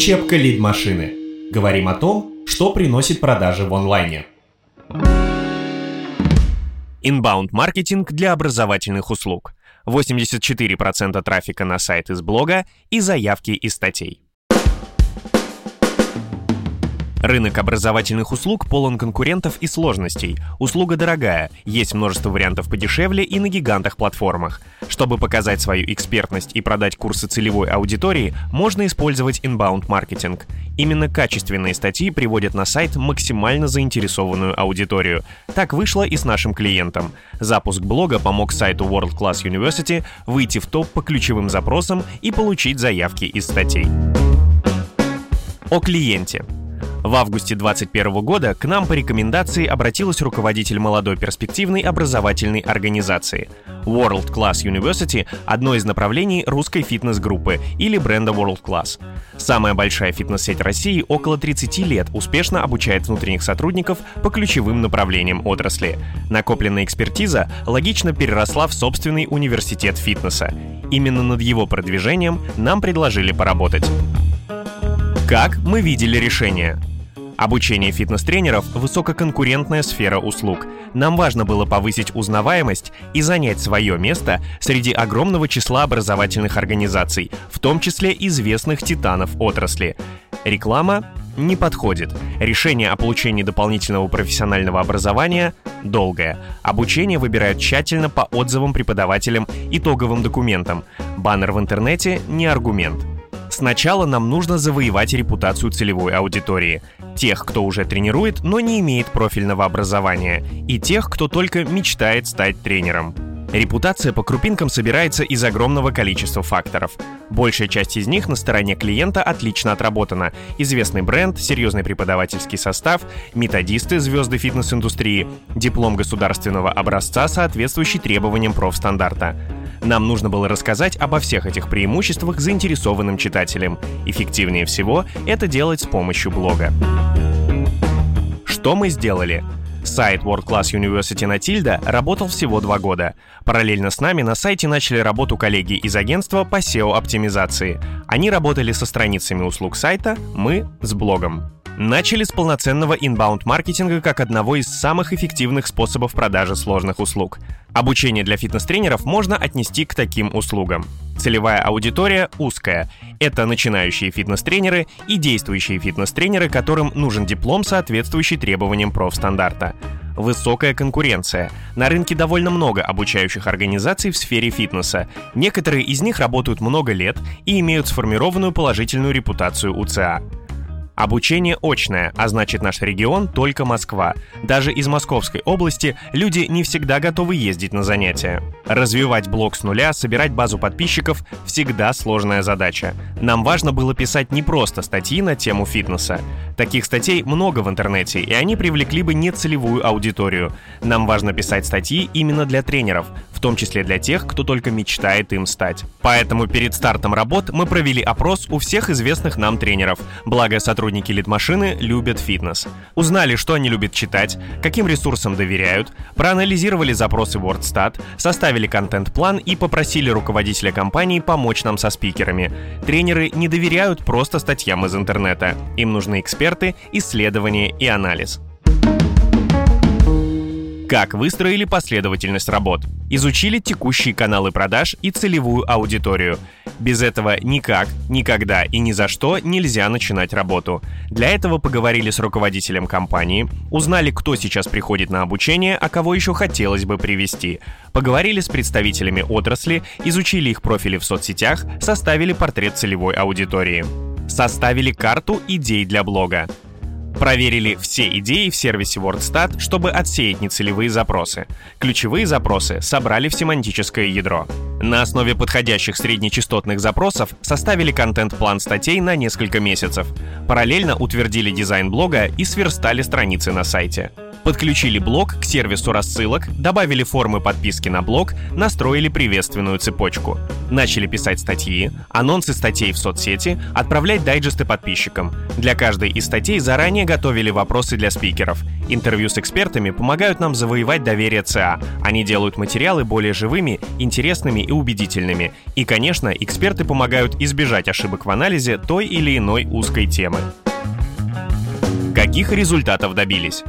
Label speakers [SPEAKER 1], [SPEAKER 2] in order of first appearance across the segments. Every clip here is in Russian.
[SPEAKER 1] Учебка лид-машины. Говорим о том, что приносит продажи в онлайне.
[SPEAKER 2] Инбаунд-маркетинг для образовательных услуг. 84% трафика на сайт из блога и заявки из статей. Рынок образовательных услуг полон конкурентов и сложностей. Услуга дорогая, есть множество вариантов подешевле и на гигантах-платформах. Чтобы показать свою экспертность и продать курсы целевой аудитории, можно использовать inbound маркетинг. Именно качественные статьи приводят на сайт максимально заинтересованную аудиторию. Так вышло и с нашим клиентом. Запуск блога помог сайту World Class University выйти в топ по ключевым запросам и получить заявки из статей. О клиенте. В августе 2021 года к нам по рекомендации обратилась руководитель молодой перспективной образовательной организации. World Class University — одно из направлений русской фитнес-группы или бренда World Class. Самая большая фитнес-сеть России около 30 лет успешно обучает внутренних сотрудников по ключевым направлениям отрасли. Накопленная экспертиза логично переросла в собственный университет фитнеса. Именно над его продвижением нам предложили поработать. Как мы видели решение? Обучение фитнес-тренеров – высококонкурентная сфера услуг. Нам важно было повысить узнаваемость и занять свое место среди огромного числа образовательных организаций, в том числе известных титанов отрасли. Реклама не подходит. Решение о получении дополнительного профессионального образования долгое. Обучение выбирают тщательно по отзывам преподавателям, итоговым документам. Баннер в интернете не аргумент. Сначала нам нужно завоевать репутацию целевой аудитории. Тех, кто уже тренирует, но не имеет профильного образования. И тех, кто только мечтает стать тренером. Репутация по крупинкам собирается из огромного количества факторов. Большая часть из них на стороне клиента отлично отработана. Известный бренд, серьезный преподавательский состав, методисты, звезды фитнес-индустрии, диплом государственного образца, соответствующий требованиям профстандарта. Нам нужно было рассказать обо всех этих преимуществах заинтересованным читателям. Эффективнее всего это делать с помощью блога. Что мы сделали? Сайт World Class University на Тильда работал всего два года. Параллельно с нами на сайте начали работу коллеги из агентства по SEO-оптимизации. Они работали со страницами услуг сайта, мы — с блогом. Начали с полноценного инбаунд-маркетинга как одного из самых эффективных способов продажи сложных услуг. Обучение для фитнес-тренеров можно отнести к таким услугам. Целевая аудитория узкая. Это начинающие фитнес-тренеры и действующие фитнес-тренеры, которым нужен диплом, соответствующий требованиям профстандарта. Высокая конкуренция. На рынке довольно много обучающих организаций в сфере фитнеса. Некоторые из них работают много лет и имеют сформированную положительную репутацию УЦА. Обучение очное, а значит наш регион только Москва. Даже из Московской области люди не всегда готовы ездить на занятия. Развивать блог с нуля, собирать базу подписчиков – всегда сложная задача. Нам важно было писать не просто статьи на тему фитнеса. Таких статей много в интернете, и они привлекли бы нецелевую аудиторию. Нам важно писать статьи именно для тренеров, в том числе для тех, кто только мечтает им стать. Поэтому перед стартом работ мы провели опрос у всех известных нам тренеров, благо сотрудники лид-машины любят фитнес. Узнали, что они любят читать, каким ресурсам доверяют, проанализировали запросы WordStat, составили контент-план и попросили руководителя компании помочь нам со спикерами. Тренеры не доверяют просто статьям из интернета. Им нужны эксперты, исследования и анализ. Как выстроили последовательность работ? Изучили текущие каналы продаж и целевую аудиторию. Без этого никак, никогда и ни за что нельзя начинать работу. Для этого поговорили с руководителем компании, узнали, кто сейчас приходит на обучение, а кого еще хотелось бы привести. Поговорили с представителями отрасли, изучили их профили в соцсетях, составили портрет целевой аудитории. Составили карту идей для блога. Проверили все идеи в сервисе WordStat, чтобы отсеять нецелевые запросы. Ключевые запросы собрали в семантическое ядро. На основе подходящих среднечастотных запросов составили контент-план статей на несколько месяцев. Параллельно утвердили дизайн блога и сверстали страницы на сайте. Подключили блог к сервису рассылок, добавили формы подписки на блог, настроили приветственную цепочку. Начали писать статьи, анонсы статей в соцсети, отправлять дайджесты подписчикам. Для каждой из статей заранее готовили вопросы для спикеров. Интервью с экспертами помогают нам завоевать доверие ЦА. Они делают материалы более живыми, интересными и убедительными. И, конечно, эксперты помогают избежать ошибок в анализе той или иной узкой темы. Каких результатов добились?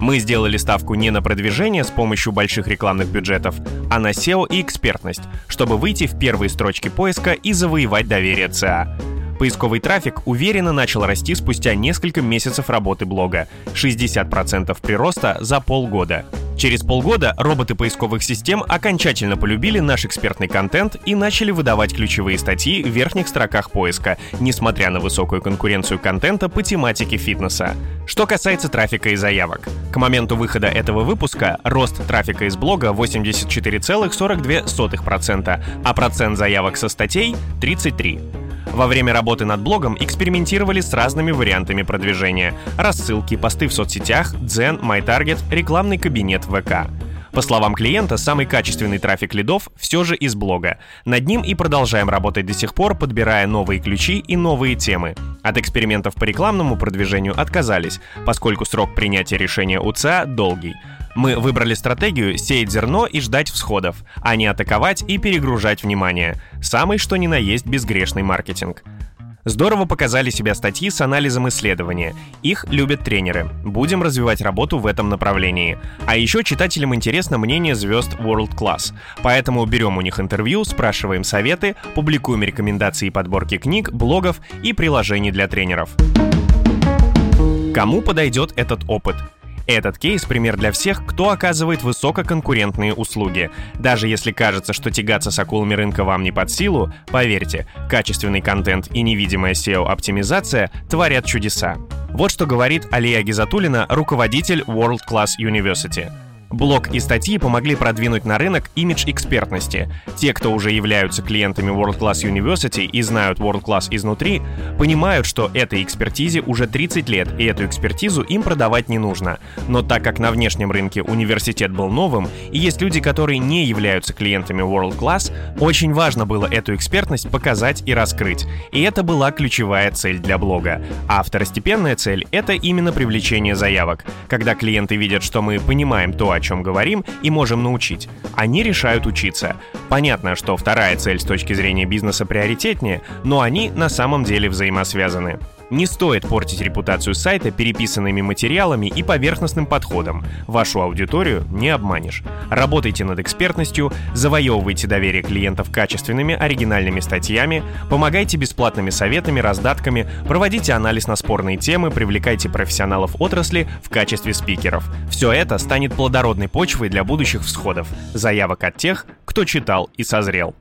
[SPEAKER 2] Мы сделали ставку не на продвижение с помощью больших рекламных бюджетов, а на SEO и экспертность, чтобы выйти в первые строчки поиска и завоевать доверие ЦА. Поисковый трафик уверенно начал расти спустя несколько месяцев работы блога. 60% прироста за полгода. Через полгода роботы поисковых систем окончательно полюбили наш экспертный контент и начали выдавать ключевые статьи в верхних строках поиска, несмотря на высокую конкуренцию контента по тематике фитнеса. Что касается трафика и заявок. К моменту выхода этого выпуска рост трафика из блога 84,42%, а процент заявок со статей — 33%. Во время работы над блогом экспериментировали с разными вариантами продвижения. Рассылки, посты в соцсетях, Дзен, MyTarget, рекламный кабинет ВК. По словам клиента, самый качественный трафик лидов все же из блога. Над ним и продолжаем работать до сих пор, подбирая новые ключи и новые темы. От экспериментов по рекламному продвижению отказались, поскольку срок принятия решения УЦА долгий. Мы выбрали стратегию сеять зерно и ждать всходов, а не атаковать и перегружать внимание. Самый что ни на есть безгрешный маркетинг. Здорово показали себя статьи с анализом исследования. Их любят тренеры. Будем развивать работу в этом направлении. А еще читателям интересно мнение звезд World Class. Поэтому берем у них интервью, спрашиваем советы, публикуем рекомендации и подборки книг, блогов и приложений для тренеров. Кому подойдет этот опыт? Этот кейс — пример для всех, кто оказывает высококонкурентные услуги. Даже если кажется, что тягаться с акулами рынка вам не под силу, поверьте, качественный контент и невидимая SEO-оптимизация творят чудеса. Вот что говорит Алия Гизатулина, руководитель World Class University. Блог и статьи помогли продвинуть на рынок имидж экспертности. Те, кто уже являются клиентами World Class University и знают World Class изнутри, понимают, что этой экспертизе уже 30 лет, и эту экспертизу им продавать не нужно. Но так как на внешнем рынке университет был новым, и есть люди, которые не являются клиентами World Class, очень важно было эту экспертность показать и раскрыть. И это была ключевая цель для блога. А второстепенная цель — это именно привлечение заявок. Когда клиенты видят, что мы понимаем то, о чем говорим, и можем научить. Они решают учиться. Понятно, что вторая цель с точки зрения бизнеса приоритетнее, но они на самом деле взаимосвязаны. Не стоит портить репутацию сайта переписанными материалами и поверхностным подходом. Вашу аудиторию не обманешь. Работайте над экспертностью, завоевывайте доверие клиентов качественными оригинальными статьями, помогайте бесплатными советами, раздатками, проводите анализ на спорные темы, привлекайте профессионалов отрасли в качестве спикеров. Все это станет плодородной почвой для будущих всходов, заявок от тех, кто читал и созрел.